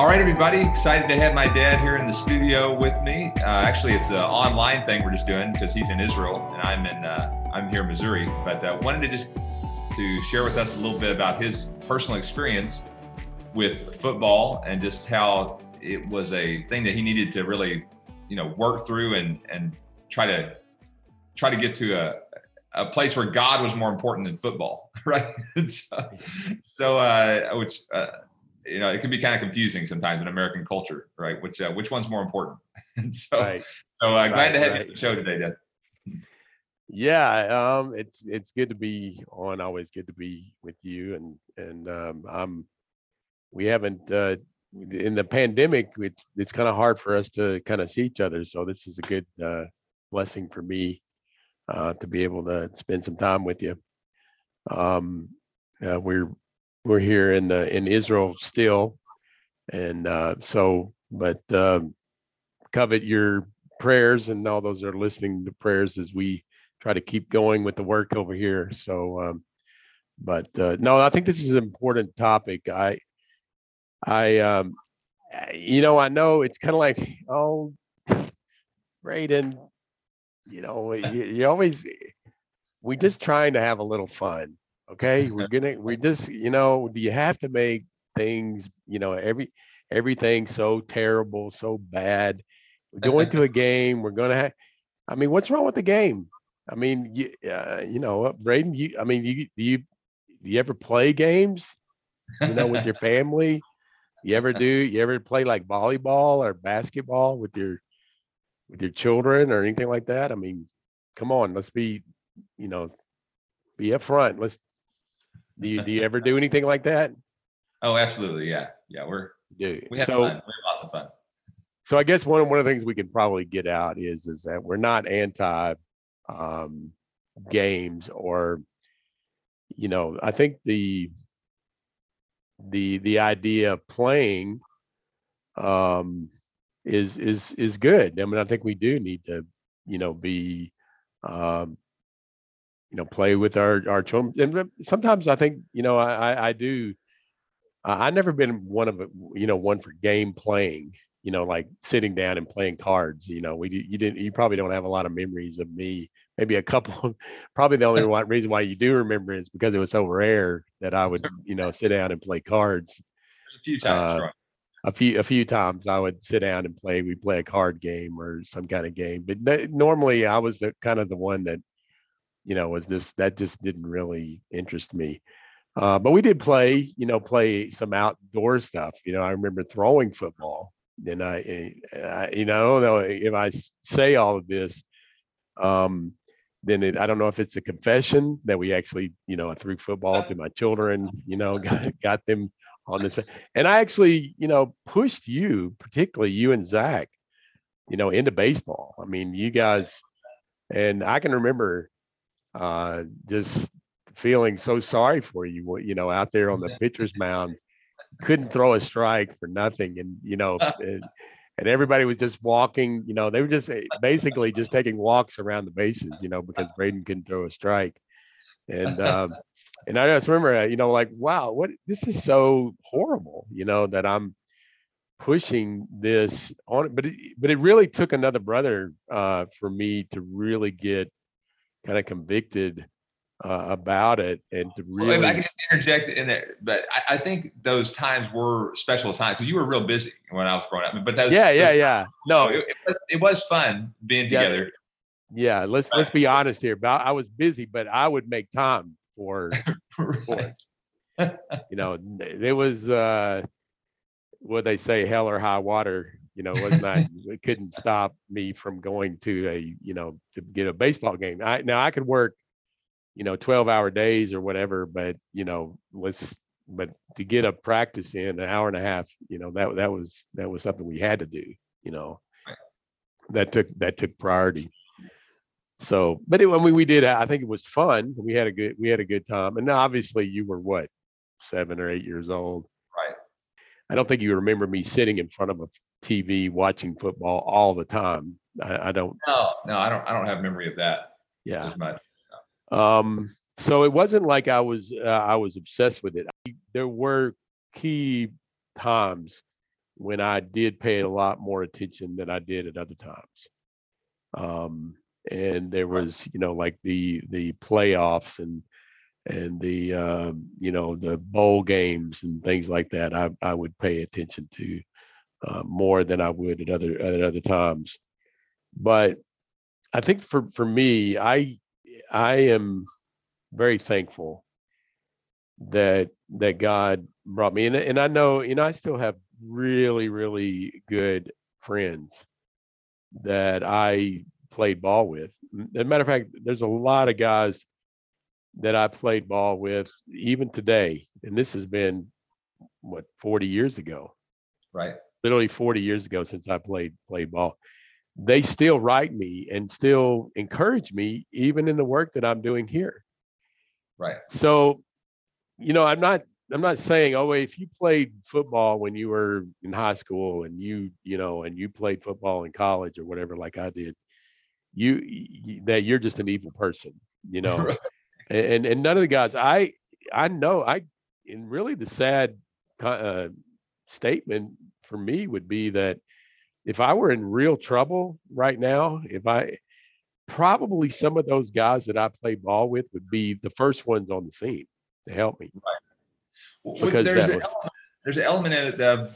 All right, everybody. Excited to have my dad here in the studio with me. Uh, actually, it's an online thing we're just doing because he's in Israel and I'm in uh, I'm here in Missouri. But uh, wanted to just to share with us a little bit about his personal experience with football and just how it was a thing that he needed to really, you know, work through and and try to try to get to a a place where God was more important than football, right? so, so uh, which uh, you know, it can be kind of confusing sometimes in American culture, right? Which uh, which one's more important? and so, right. so uh, glad to have right. you on the show today, Dad. Yeah, um, it's it's good to be on. Always good to be with you, and and um, I'm. We haven't uh, in the pandemic. It's it's kind of hard for us to kind of see each other. So this is a good uh, blessing for me uh, to be able to spend some time with you. Um, uh, we're we're here in uh, in Israel still, and uh, so but uh, covet your prayers and all those are listening to prayers as we try to keep going with the work over here. So, um, but uh, no, I think this is an important topic. I I um, you know I know it's kind of like oh, Braden, you know you, you always we're just trying to have a little fun Okay, we're gonna we just you know do you have to make things you know every everything so terrible so bad? We're going to a game. We're gonna have. I mean, what's wrong with the game? I mean, you uh, you know, Braden. You I mean, you do you do you ever play games? You know, with your family. You ever do? You ever play like volleyball or basketball with your with your children or anything like that? I mean, come on, let's be, you know, be upfront. Let's do you do you ever do anything like that? Oh, absolutely. Yeah. Yeah. We're do we have so, fun. We have lots of fun. So I guess one one of the things we can probably get out is is that we're not anti um, games or you know I think the the the idea of playing um, is is is good. I mean I think we do need to you know be um, you know play with our our children and sometimes i think you know i i do i never been one of you know one for game playing you know like sitting down and playing cards you know we you didn't you probably don't have a lot of memories of me maybe a couple probably the only one reason why you do remember is because it was so rare that i would you know sit down and play cards a few times uh, right. a few a few times i would sit down and play we play a card game or some kind of game but normally i was the kind of the one that you know, was this that just didn't really interest me. Uh, but we did play, you know, play some outdoor stuff. You know, I remember throwing football, and I, eh, I you know, though if I say all of this, um, then it, I don't know if it's a confession that we actually, you know, I threw football to my children, you know, got, got them on this, and I actually, you know, pushed you, particularly you and Zach, you know, into baseball. I mean, you guys, and I can remember uh, just feeling so sorry for you, you know, out there on the pitcher's mound, couldn't throw a strike for nothing. And, you know, and, and everybody was just walking, you know, they were just eh, basically just taking walks around the bases, you know, because Braden couldn't throw a strike. And, um, and I just remember, uh, you know, like, wow, what, this is so horrible, you know, that I'm, pushing this on but it, but it really took another brother uh, for me to really get kind of convicted uh, about it and to really. Well, I can just interject in there, but I, I think those times were special times because you were real busy when I was growing up. But those, yeah, yeah, yeah. No, it, it, was, it, was, fun being together. Yeah, let's but, let's be honest here. But I was busy, but I would make time for, right. for you know, it was uh, what they say, hell or high water you know, was not it couldn't stop me from going to a, you know, to get a baseball game. I now I could work, you know, 12 hour days or whatever, but you know, let's but to get a practice in an hour and a half, you know, that that was that was something we had to do, you know. That took that took priority. So, but it, when we, we did, I think it was fun. We had a good we had a good time, and obviously you were what seven or eight years old. I don't think you remember me sitting in front of a TV watching football all the time. I, I don't. No, no, I don't. I don't have memory of that. Yeah. Um. So it wasn't like I was. Uh, I was obsessed with it. I, there were key times when I did pay a lot more attention than I did at other times. Um, and there was, you know, like the the playoffs and and the um, you know the bowl games and things like that. I I would pay attention to uh, more than I would at other at other times. But I think for for me, I I am very thankful that that God brought me and and I know you know I still have really really good friends that I played ball with. As a matter of fact, there's a lot of guys that I played ball with even today, and this has been what 40 years ago. Right. Literally 40 years ago since I played played ball. They still write me and still encourage me even in the work that I'm doing here. Right. So, you know, I'm not I'm not saying, oh, if you played football when you were in high school and you, you know, and you played football in college or whatever, like I did, you, you that you're just an evil person, you know. and and none of the guys, I I know I, and really the sad uh, statement for me would be that if I were in real trouble right now, if I probably some of those guys that I play ball with would be the first ones on the scene to help me. Right because there's an was... element, there's an element of the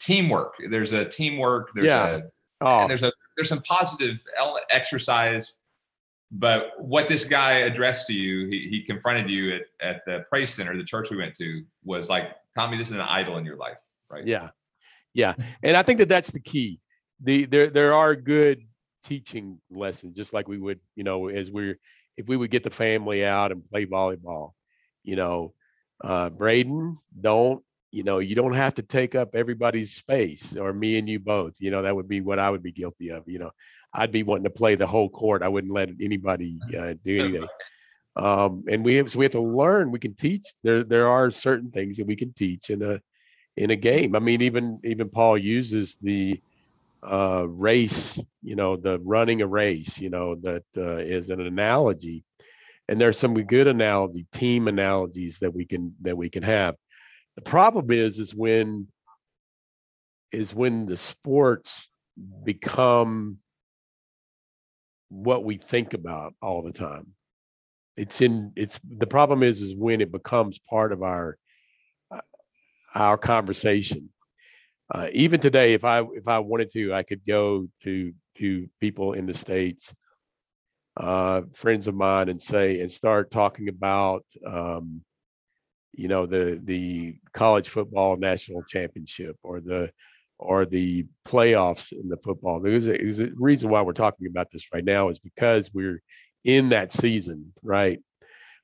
teamwork. There's a teamwork. There's yeah. a oh. there's a there's some positive exercise. But what this guy addressed to you, he, he confronted you at, at the praise center, the church we went to, was like, Tommy, this is an idol in your life, right? Yeah, yeah, and I think that that's the key. The there there are good teaching lessons, just like we would, you know, as we're if we would get the family out and play volleyball, you know, uh, Braden, don't you know you don't have to take up everybody's space or me and you both. You know that would be what I would be guilty of. You know, I'd be wanting to play the whole court. I wouldn't let anybody uh, do anything. Um, and we have so we have to learn. We can teach. There there are certain things that we can teach in a in a game. I mean, even even Paul uses the uh, race. You know, the running a race. You know, that uh, is an analogy and there's some good analogy team analogies that we can that we can have the problem is is when is when the sports become what we think about all the time. It's in it's the problem is is when it becomes part of our uh, our conversation. Uh, even today if i if i wanted to i could go to to people in the states uh, friends of mine and say and start talking about um, you know the the college football national championship or the or the playoffs in the football. There's a, there's a reason why we're talking about this right now is because we're in that season, right?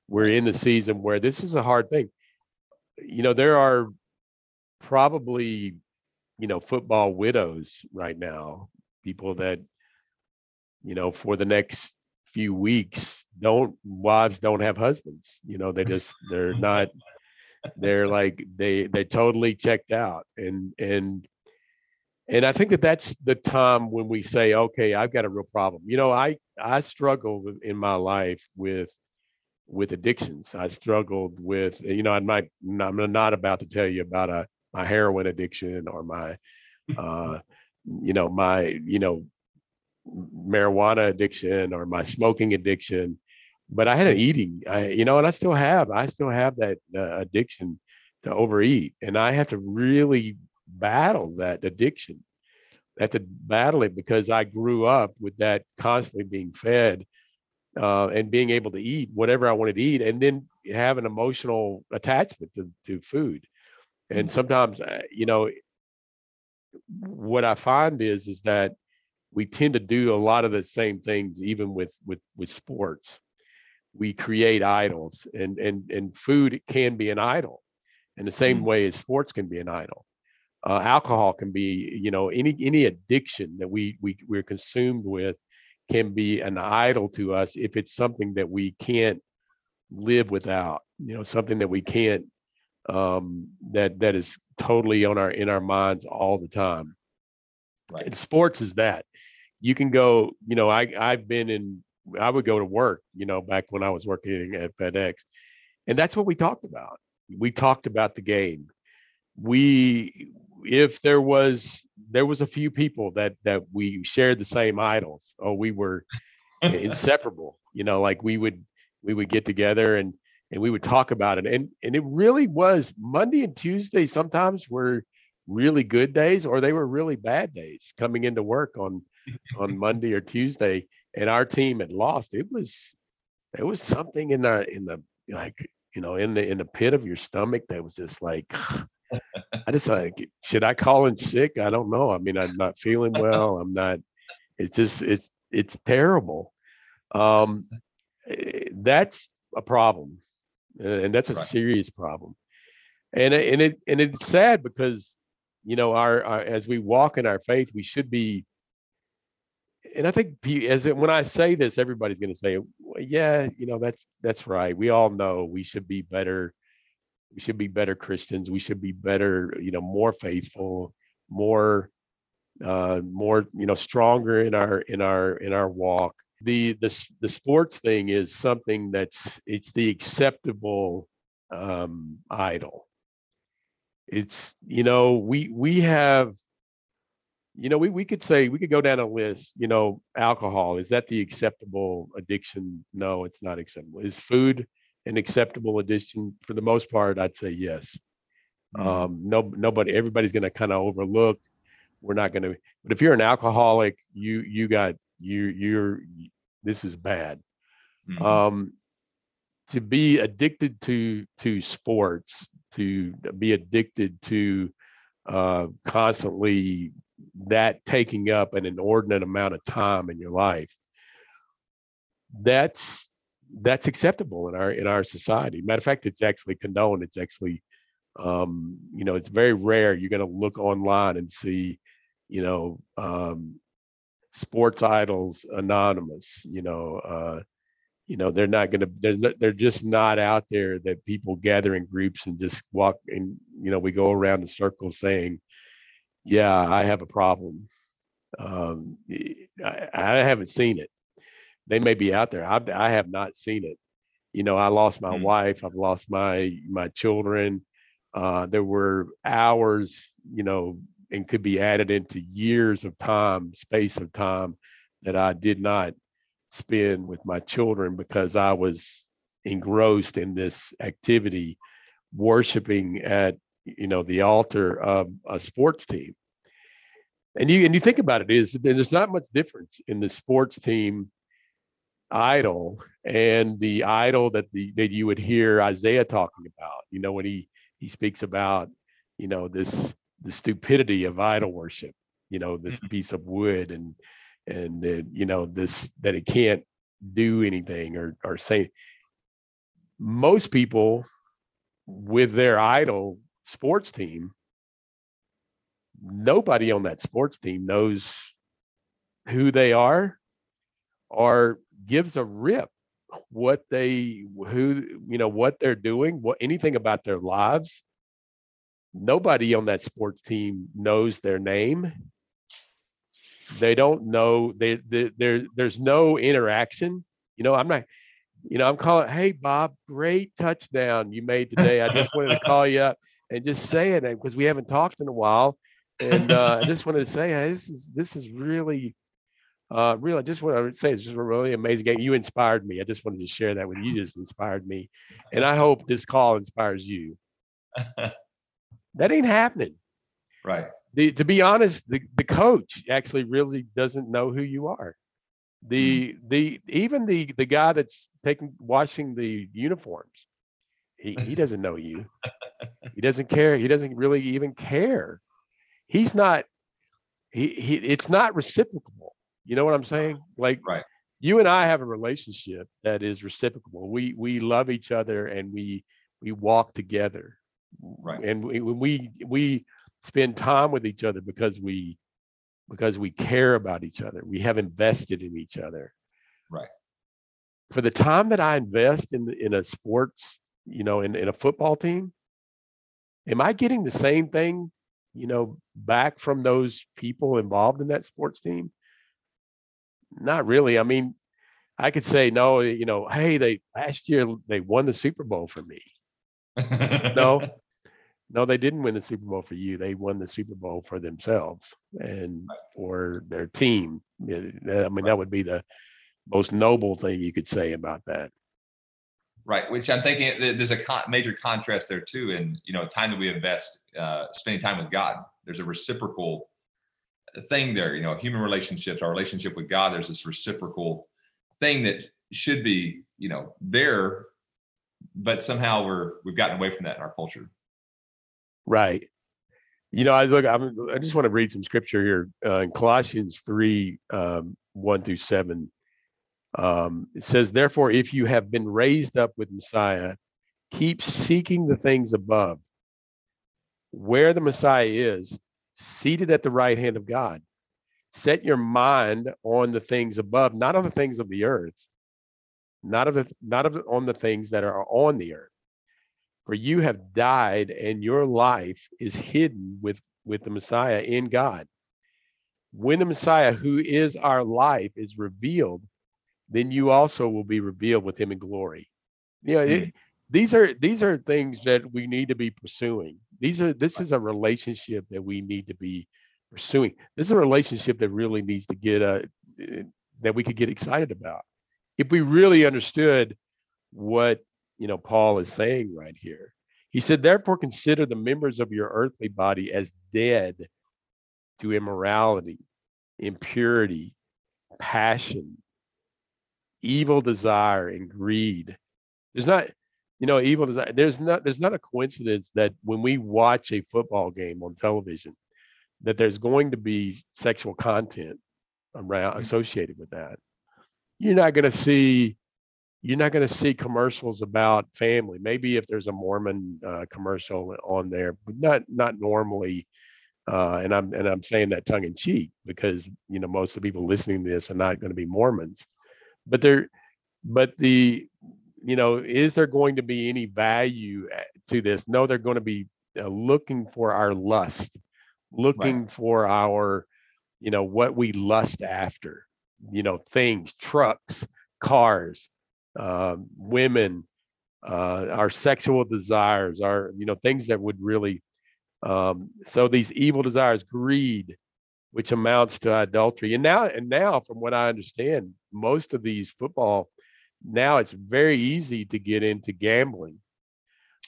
We're in the season where this is a hard thing. You know, there are probably, you know, football widows right now, people that, you know, for the next few weeks don't wives don't have husbands you know they just they're not they're like they they totally checked out and and and i think that that's the time when we say okay i've got a real problem. You know i i struggled in my life with with addictions. I struggled with you know i might i'm not about to tell you about a my heroin addiction or my uh you know my you know marijuana addiction or my smoking addiction but i had an eating I, you know and i still have i still have that uh, addiction to overeat and i have to really battle that addiction. I have to battle it because i grew up with that constantly being fed uh, and being able to eat whatever i wanted to eat and then have an emotional attachment to, to food. And mm. sometimes uh, you know what i find is is that we tend to do a lot of the same things even with with with sports we create idols and and and food can be an idol in the same mm-hmm. way as sports can be an idol uh, alcohol can be you know any any addiction that we we we're consumed with can be an idol to us if it's something that we can't live without you know something that we can't um that that is totally on our in our minds all the time Right. And sports is that. You can go, you know, I I've been in I would go to work, you know, back when I was working at FedEx. And that's what we talked about. We talked about the game. We if there was there was a few people that that we shared the same idols or we were inseparable you know like we would we would get together and and we would talk about it and and it really was monday and tuesday sometimes were really good days or they were really bad days coming into work on on monday or tuesday and our team had lost it was there was something in our in the like you know in the in the pit of your stomach that was just like I just like, should I call in sick? I don't know. I mean, I'm not feeling well. I'm not. It's just it's it's terrible. Um, eh, that's a problem, and that's a right. serious problem. And and it and it's sad because you know our, our as we walk in our faith, we should be. And I think as it, when I say this, everybody's going to say, well, "Yeah, you know that's that's right. We all know we should be better we should be better Christians. We should be better, you know, more faithful, more, uh, more, you know, stronger in our in our in our walk. The the the sports thing is something that's it's the acceptable um, idol. It's you know we we have you know we we could say we could go down a list you know alcohol is that the acceptable addiction no it's not acceptable is food an acceptable addiction? for the most part i'd say yes mm-hmm. um no nobody everybody's going to kind of overlook we're not going to but if you're an alcoholic you you got you you're this is bad mm-hmm. um to be addicted to to sports to be addicted to uh constantly that taking up an inordinate amount of time in your life that's that's acceptable in our in our society. Matter of fact, it's actually condoned. It's actually, um, you know, it's very rare. You're going to look online and see, you know, um, sports idols anonymous. You know, uh, you know, they're not going to. They're they're just not out there that people gather in groups and just walk and you know we go around the circle saying, "Yeah, I have a problem." Um, I, I haven't seen it they may be out there. I've, I have not seen it. You know, I lost my mm wife. I've lost my my children. Uh, there were hours, you know, and could be added into years of time, space of time that I did not spend with my children because I was engrossed in this activity, worshiping at you know the altar of a sports team. And you and you think about it is there's not much difference in the sports team idol and the idol that the that you would hear Isaiah talking about. You know when he he speaks about you know this the stupidity of idol worship. You know this mm-hmm. piece of wood and and uh, you know this that it can't do anything or or say. Most people with their idol sports team, nobody on that sports team knows who they are or gives a rip what they who you know what they're doing what anything about their lives. Nobody on that sports team knows their name. They don't know they, they there there's no interaction. You know i'm not you know i'm calling hey bob great touchdown you made today. I just wanted to call you up and just say it because we haven't talked in a while and uh, i just wanted to say hey, this is this is really uh, really, just what I would say is just a really amazing game. You inspired me. I just wanted to share that with you. You just inspired me, and I hope this call inspires you. that ain't happening. Right. The, to be honest, the, the coach actually really doesn't know who you are. The mm-hmm. the even the the guy that's taking washing the uniforms, he, he doesn't know you. he doesn't care. He doesn't really even care. He's not. He, he it's not reciprocal you know what I'm saying? Like right. you and I have a relationship that is reciprocal. We we love each other and we we walk together. Right. And we we we spend time with each other because we because we care about each other. We have invested in each other. Right. For the time that I invest in in a sports, you know, in, in a football team, am I getting the same thing, you know, back from those people involved in that sports team? Not really. I mean, I could say no. Eh, you know, hey, they last year they won the Super Bowl for me. no, No, they didn't win the Super Bowl for you. They won the Super Bowl for themselves and for their team. Eh, I mean, that would be the most noble thing you could say about that. Right, which I'm thinking there's a con- major contrast there too, in you know time that we invest uh, spending time with God. There's a reciprocal thing there. You know, human relationships, our relationship with God. There's this reciprocal thing that should be you know there, but somehow we're we've gotten away from that in our culture. Right. You know, I look. I'm, I just want to read some scripture here uh, in Colossians three um, one through seven. Um, it says, Therefore, if you have been raised up with Messiah, keep seeking the things above, where the Messiah is, seated at the right hand of God. Set your mind on the things above, not on the things of the earth, not of the, not of on the things that are on the earth. For you have died, and your life is hidden with with the Messiah in God. When the Messiah, who is our life, is revealed, then you also will be revealed with him in glory. You know, mm. it, these are these are things that we need to be pursuing. These are this is a relationship that we need to be pursuing. This is a relationship that really needs to get uh, that we could get excited about. If we really understood what you know Paul is saying right here. He said, therefore consider the members of your earthly body as dead to immorality, impurity, passion, evil desire and greed. There's not, you know, evil desire. There's not there's not a coincidence that when we watch a football game on television, that there's going to be sexual content around mm-hmm. associated with that. You're not going to see you're not going to see commercials about family. Maybe if there's a Mormon uh, commercial on there, but not not normally. Uh, and I'm and I'm saying that tongue in cheek because you know most of the people listening to this are not going to be Mormons but there but the you know is there going to be any value eh, to this no they're going to be uh, looking for our lust looking right. for our you know what we lust after you know things trucks cars uh, women uh, our sexual desires our you know things that would really um, so these evil desires greed which amounts to adultery. And now, and now, from what I understand, most of these football now it's very easy to get into gambling.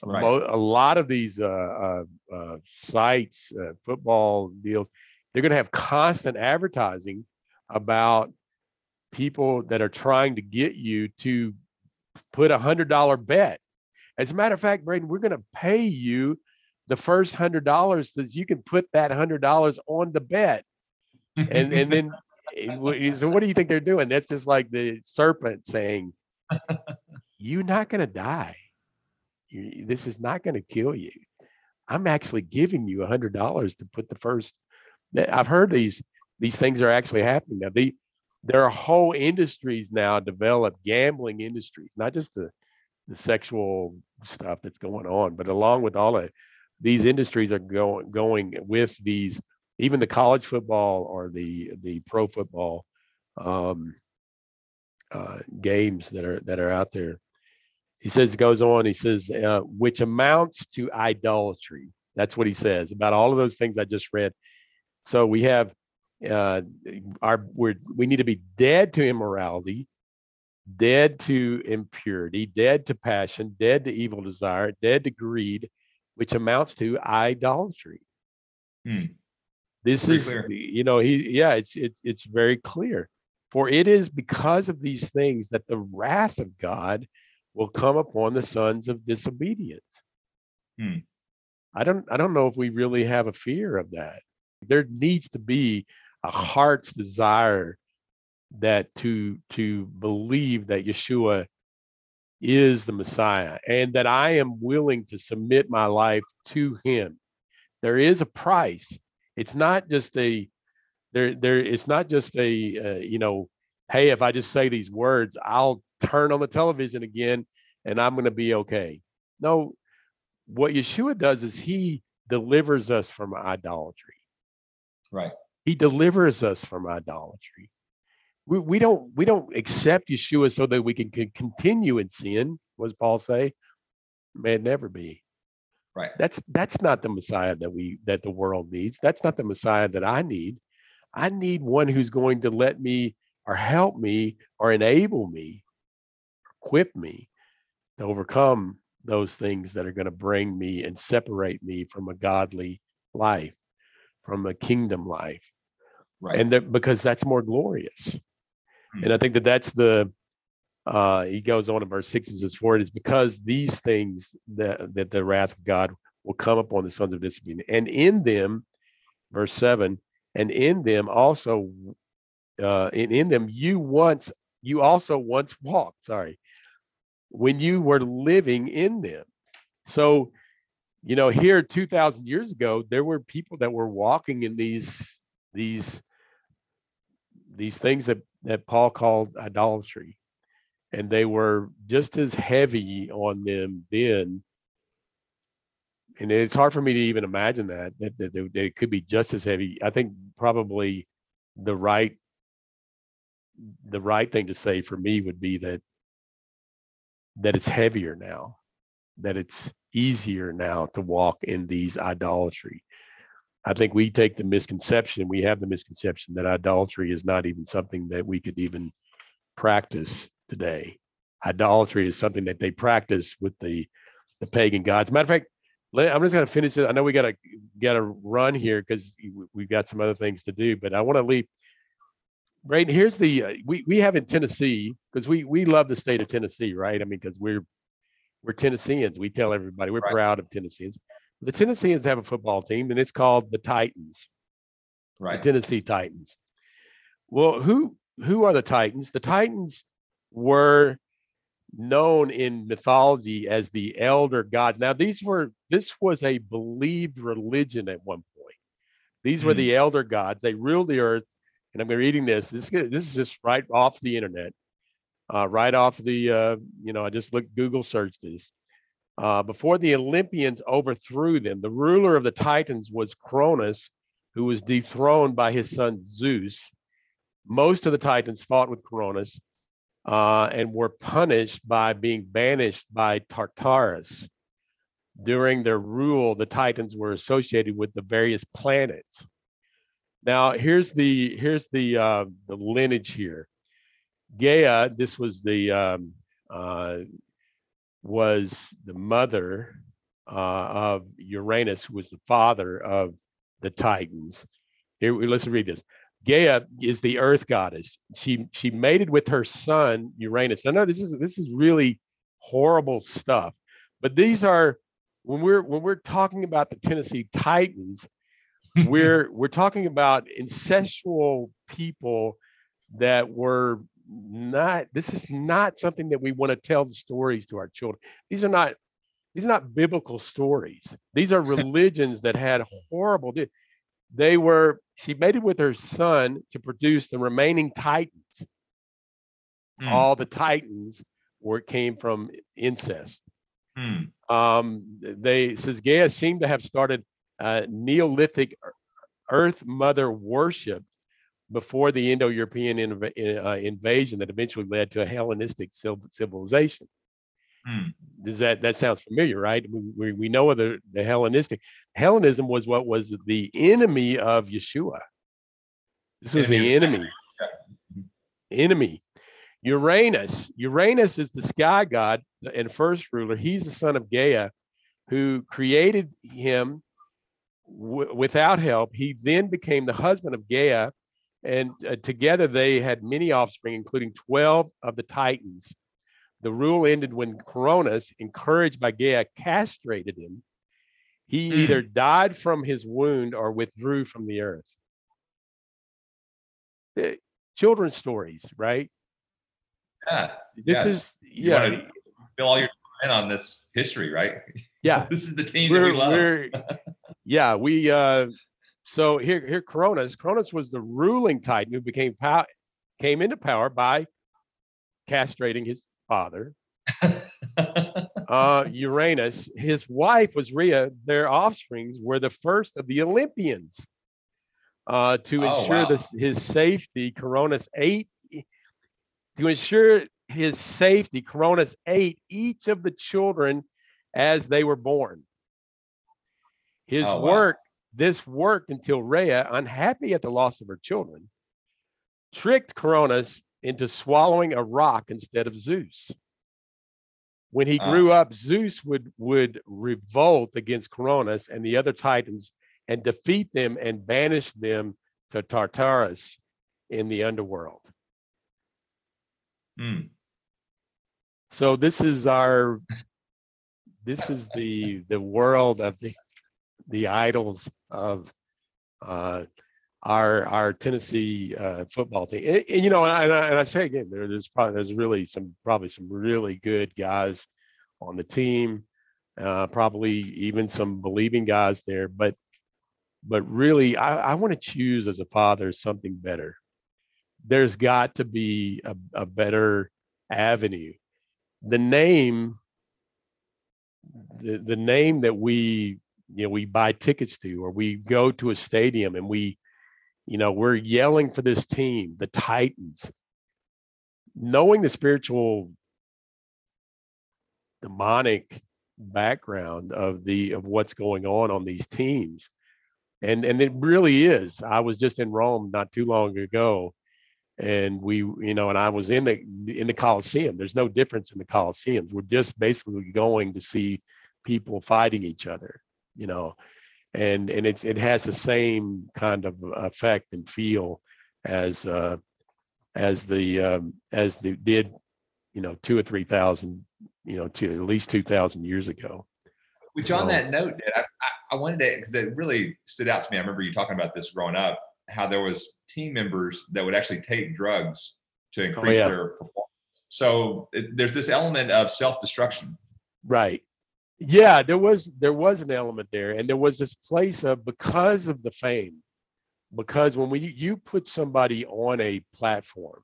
Right. A lot of these uh, uh, uh, sites, uh, football deals, they're going to have constant advertising about people that are trying to get you to put a hundred dollar bet. As a matter of fact, Braden, we're going to pay you the first hundred dollars that you can put that hundred dollars on the bet and and then eh, so what do you think they're doing? That's just like the serpent saying, "You're not going to die. You, this is not going to kill you. I'm actually giving you a hundred dollars to put the first." I've heard these these things are actually happening now. The there are whole industries now developed, gambling industries, not just the the sexual stuff that's going on, but along with all of these industries are going going with these even the college football or the the pro football um, uh, games that are that are out there. He says, goes on. He says, uh, which amounts to idolatry. That's what he says about all of those things I just read. So we have uh, our we're we need to be dead to immorality, dead to impurity, dead to passion, dead to evil desire, dead to greed, which amounts to idolatry. Hmm. This very is, clear. you know, he, yeah, it's it's it's very clear. For it is because of these things that the wrath of God will come upon the sons of disobedience. Hmm. I don't I don't know if we really have a fear of that. There needs to be a heart's desire that to to believe that Yeshua is the Messiah and that I am willing to submit my life to him. There is a price it's not just a there there it's not just a uh, you know hey if i just say these words i'll turn on the television again and i'm going to be okay. No what yeshua does is he delivers us from idolatry. Right. He delivers us from idolatry. We, we don't we don't accept yeshua so that we can, can continue in sin was paul say? May it never be Right. That's that's not the Messiah that we that the world needs. That's not the Messiah that I need. I need one who's going to let me or help me or enable me, equip me to overcome those things that are going to bring me and separate me from a godly life, from a kingdom life. Right. And that because that's more glorious. Hmm. And I think that that's the uh, he goes on in verse six and says, For it is because these things that, that the wrath of God will come upon the sons of disobedience. And in them, verse seven, and in them also, uh, in, in them you once, you also once walked, sorry, when you were living in them. So, you know, here 2000 years ago, there were people that were walking in these, these, these things that, that Paul called idolatry and they were just as heavy on them then. And it's hard for me to even imagine that that, that they could be just as heavy. I think probably the right the right thing to say for me would be that that it's heavier now, that it's easier now to walk in these idolatry. I think we take the misconception, we have the misconception that idolatry is not even something that we could even practice today. Idolatry is something that they practice with the the pagan gods. Matter of fact, I'm just going to finish it. I know we got to got to run here because we've got some other things to do, but I want to leave. Right here's the uh, we we have in Tennessee because we we love the state of Tennessee, right? I mean, because we're we're Tennesseans. We tell everybody we're right. proud of Tennesseans. The Tennesseans have a football team, and it's called the Titans. Right. The Tennessee Titans. Well, who who are the Titans? The Titans were known in mythology as the elder gods. Now, these were this was a believed religion at one point. These mm. were hmm. the elder gods. They ruled the earth. And I'm reading this. This this is just right off the internet, uh, right off the uh, you know. I just looked Google searched this. Uh, before the Olympians overthrew them, the ruler of the Titans was Cronus, who was dethroned by his son Zeus. Most of the Titans fought with Cronus, uh, and were punished by being banished by Tartarus. During their rule, the Titans were associated with the various planets. Now, here's the here's the uh, the lineage here. Gaia, this was the um, uh, was the mother uh, of Uranus, who was the father of the Titans. Here, let's read this. Gaia is the earth goddess. She she mated with her son Uranus. I know this is this is really horrible stuff, but these are when we're when we're talking about the Tennessee Titans, we're we're talking about incestual people that were not this is not something that we want to tell the stories to our children. These are not these are not biblical stories. These are religions that had horrible they were she mated with her son to produce the remaining titans mm. all the titans were came from incest mm. um, they says gaia seemed to have started uh, neolithic earth mother worship before the indo-european inv- uh, invasion that eventually led to a hellenistic civilization Hmm. Does that that sounds familiar, right? We, we, we know of the, the Hellenistic. Hellenism was what was the enemy of Yeshua. This was the enemy. Enemy. Uranus. Uranus is the sky god and first ruler. He's the son of Gaia, who created him w- without help. He then became the husband of Gaia, and uh, together they had many offspring, including 12 of the Titans. The rule ended when Cronus, encouraged by Gaia, castrated him. He mm. either died from his wound or withdrew from the earth. Eh, children's stories, right? Yeah. This yeah. is yeah. You fill all your time on this history, right? Yeah. this is the team we're, that we love. yeah, we uh so here here Cronus. Cronus was the ruling titan who became power came into power by castrating his father. uh, Uranus, his wife was Rhea. Their offsprings were the first of the Olympians. Uh, to oh, ensure wow. this, his safety, Coronas ate. To ensure his safety, Coronas ate each of the children as they were born. His Oh, wow. work, this worked until Rhea, unhappy at the loss of her children, tricked Coronis into swallowing a rock instead of Zeus. When he Ah. grew up, Zeus would would revolt against Coronis and the other titans and defeat them and banish them to Tartarus in the underworld. Hmm. So this is our this is the the world of the the idols of uh our our Tennessee uh, football team. And, and, you know, and I, and I say again, there, there's probably there's really some probably some really good guys on the team, uh, probably even some believing guys there. But but really, I, I want to choose as a father something better. There's got to be a, a better avenue. The name, the, the name that we you know we buy tickets to, or we go to a stadium and we you know, we're yelling for this team, the Titans. Knowing the spiritual demonic background of the of what's going on on these teams. And and it really is. I was just in Rome not too long ago and we you know and I was in the in the Coliseum. There's no difference in the Coliseums. We're just basically going to see people fighting each other, you know and and it's it has the same kind of effect and feel as uh as the um as the did you know two or three thousand you know to at least two thousand years ago Which on that note, Dad, I, I, wanted to because it really stood out to me. I remember you talking about this growing up, how there was team members that would actually take drugs to increase Oh, yeah. their performance. So it, there's this element of self-destruction. right yeah there was there was an element there and there was this place of because of the fame because when we you put somebody on a platform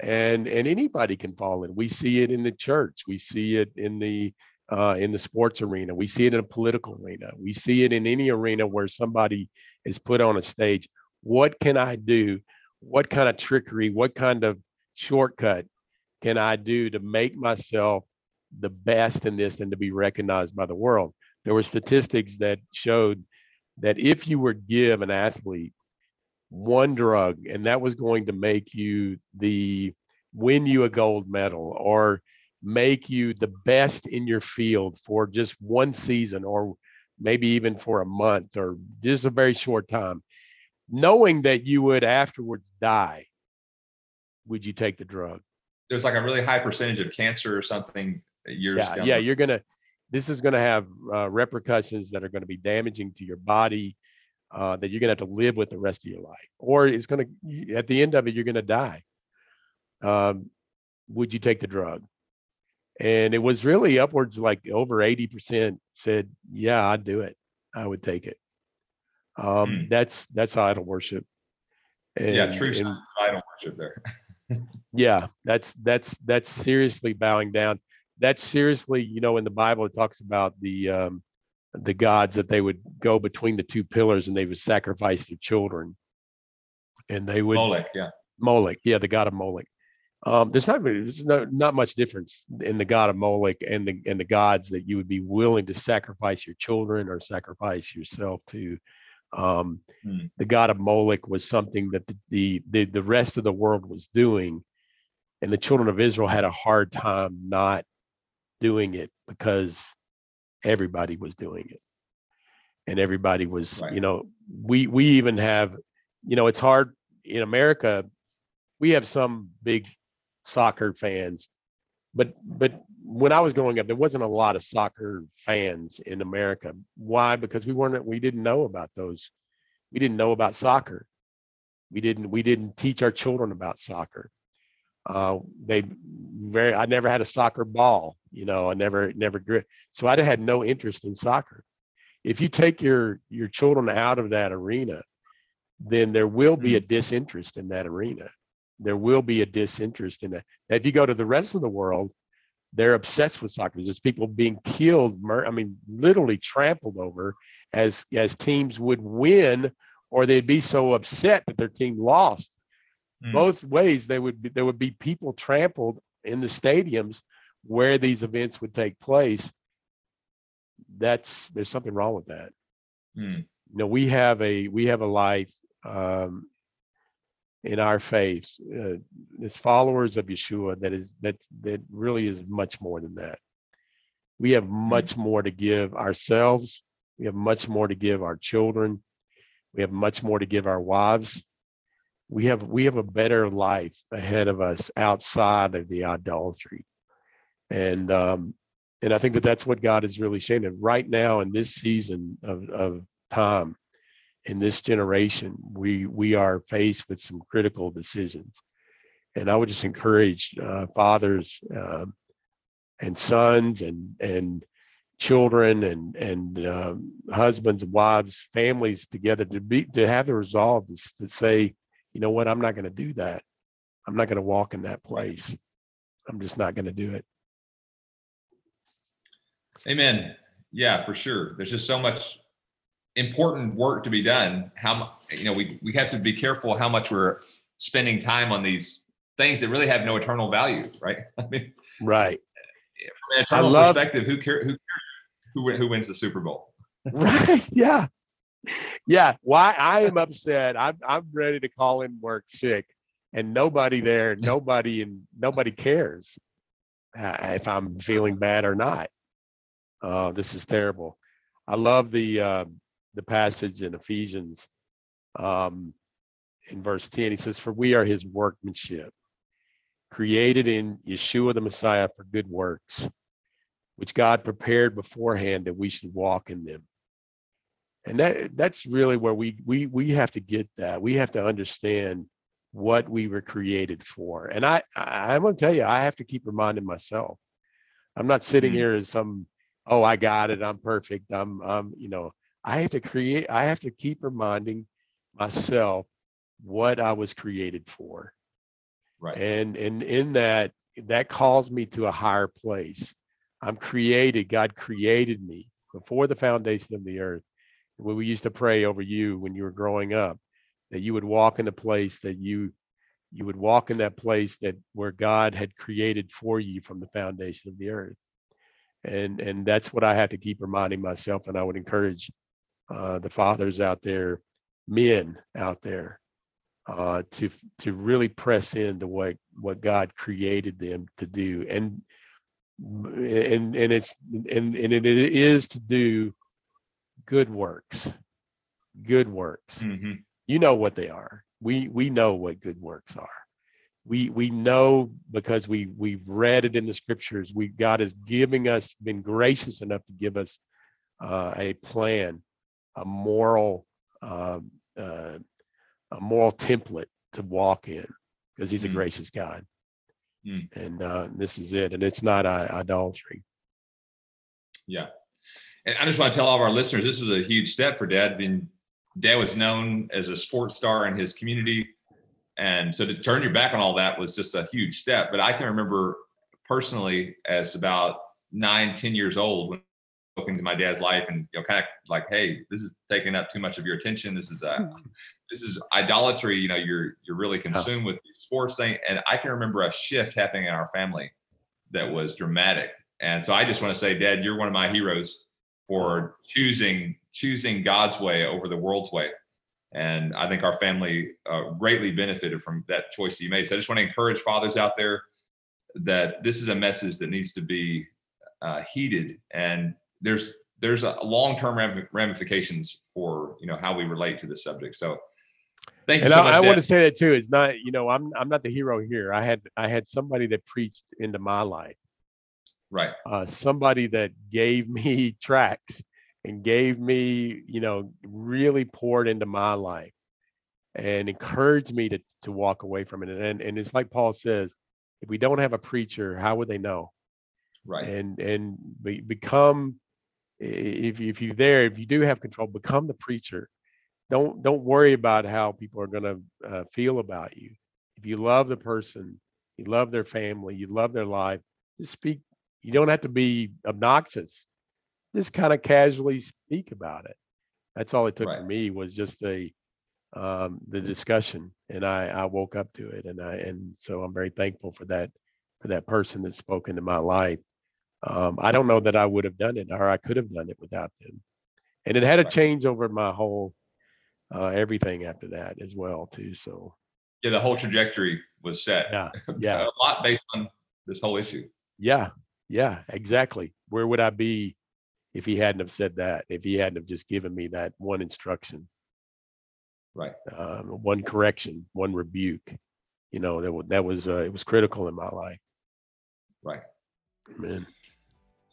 and and anybody can fall in. We see it in the church we see it in the uh, in the sports arena we see it in a political arena we see it in any arena where somebody is put on a stage. What can i do? What kind of trickery what kind of shortcut can i do to make myself the best in this and to be recognized by the world. There were statistics that showed that if you were give an athlete one drug and that was going to make you the win you a gold medal or make you the best in your field for just one season or maybe even for a month or just a very short time knowing that you would afterwards die would you take the drug? There's like a really high percentage of cancer or something years yeah down yeah you're gonna this is gonna have uh, repercussions that are going to be damaging to your body uh, that you're gonna have to live with the rest of your life or it's gonna at the end of it you're gonna die. Um, would you take the drug? And it was really upwards like over 80% said yeah i'd do it. I would take it. Um, Hmm. that's that's idol worship. And, yeah, true and- idol worship there. yeah that's that's that's seriously bowing down that's seriously you know in the bible it talks about the um the gods that they would go between the two pillars and they would sacrifice their children and they would Molech, yeah. Moloch, yeah, the god of Moloch. Um, there's not there's no, not much difference in the god of Moloch and the and the gods that you would be willing to sacrifice your children or sacrifice yourself to. Um, Hmm. The god of Moloch was something that the, the the the rest of the world was doing, and the children of Israel had a hard time not doing it because everybody was doing it, and everybody was Right. you know we we even have you know it's hard in America we have some big soccer fans but but when i was growing up there wasn't a lot of soccer fans in america. Why? Because we weren't we didn't know about those we didn't know about soccer. We didn't we didn't teach our children about soccer uh they very i never had a soccer ball you know i never never grew so i had no interest in soccer if you take your your children out of that arena then there will be a disinterest in that arena there will be a disinterest in that. Now, if you go to the rest of the world, they're obsessed with soccer. There's people being killed, mur- I mean, literally trampled over as as teams would win, or they'd be so upset that their team lost. Hmm. Both ways, they would be, there would be people trampled in the stadiums where these events would take place. That's there's something wrong with that. Mm. You know, we have a we have a life um, in our faith uh, as followers of Yeshua that is that that really is much more than that. We have much more to give ourselves. We have much more to give our children. We have much more to give our wives. We have we have a better life ahead of us outside of the idolatry, and um, and I think that that's what God is really saying. And right now in this season of of time, in this generation, we we are faced with some critical decisions, and I would just encourage uh, fathers um, and sons and and children and and um, husbands and wives, families together to be to have the resolve to, to say, you know what, I'm not going to do that. I'm not going to walk in that place. I'm just not going to do it. Amen. Yeah, for sure. There's just so much important work to be done. How you know we we have to be careful how much we're spending time on these things that really have no eternal value, right? I mean, right. From an eternal love, perspective, who cares? Who cares who who wins the Super Bowl? right. Yeah. Yeah. Why I am upset. I'm I'm ready to call in work sick, and nobody there, nobody and nobody cares uh, if I'm feeling bad or not. Uh, this is terrible. I love the uh, the passage in Ephesians um, in verse 10. He says, For we are his workmanship, created in Yeshua the Messiah for good works, which God prepared beforehand that we should walk in them. And that that's really where we we we have to get that. We have to understand what we were created for. And I, I I'm gonna tell you, I have to keep reminding myself. I'm not sitting mm-hmm. here as some oh i got it i'm perfect i'm i'm you know i have to create i have to keep reminding myself what i was created for right and and in that that calls me to a higher place i'm created god created me before the foundation of the earth when we used to pray over you when you were growing up that you would walk in the place that you you would walk in that place that where god had created for you from the foundation of the earth and and that's what I have to keep reminding myself. And I would encourage uh, the fathers out there, men out there, uh, to to really press into what what God created them to do, and and and it's and and it is to do good works, good works. Mm-hmm. You know what they are. We we know what good works are we we know because we we've read it in the scriptures we god is giving us been gracious enough to give us uh, a plan a moral uh, uh, a moral template to walk in because he's mm. a gracious god mm. and uh, this is it and it's not idolatry yeah and i just want to tell all of our listeners this was a huge step for dad being dad was known as a sports star in his community and so to turn your back on all that was just a huge step. But I can remember personally as about nine, ten years old when looking to my dad's life and you know kind of like, hey, this is taking up too much of your attention. This is a hmm. this is idolatry. You know, you're you're really consumed with sports thing. And I can remember a shift happening in our family that was dramatic. And so I just want to say, Dad, you're one of my heroes for choosing choosing God's way over the world's way. And I think our family uh, greatly benefited from that choice that you made. So I just want to encourage fathers out there that this is a message that needs to be uh, heeded, and there's there's a long-term ramifications for you know how we relate to this subject. So thank you. And so I, much, I want to say that too. It's not you know I'm I'm not the hero here. I had I had somebody that preached into my life. Right. Uh, somebody that gave me tracks and gave me, you know, really poured into my life and encouraged me to to walk away from it. And and it's like Paul says, if we don't have a preacher, how would they know? Right. And and be, become if if you're there, if you do have control, become the preacher. Don't don't worry about how people are going to uh, feel about you. If you love the person, you love their family, you love their life, just speak. You don't have to be obnoxious just kind of casually speak about it. That's all it took right. for me was just a um, the discussion, and I I woke up to it, and I and so I'm very thankful for that for that person that spoke into my life. Um, I don't know that I would have done it or I could have done it without them. and it had a change over my whole uh, everything after that as well too. So yeah, the whole trajectory was set. Yeah, yeah, a lot based on this whole issue. Yeah, yeah, exactly. Where would I be if he hadn't have said that? If he hadn't have just given me that one instruction, right? Um, one correction, one rebuke. You know that that was uh, it was critical in my life. Right. Man.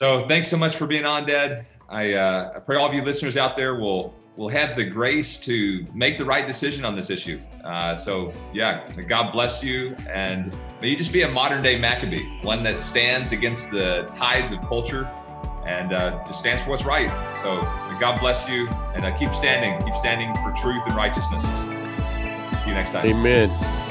So thanks so much for being on, Dad. I, uh, I pray all of you listeners out there will will have the grace to make the right decision on this issue. Uh, so yeah, God bless you, and may you just be a modern day Maccabee, one that stands against the tides of culture and uh, just stands for what's right. So God bless you, and uh, keep standing, keep standing for truth and righteousness. See you next time. Amen.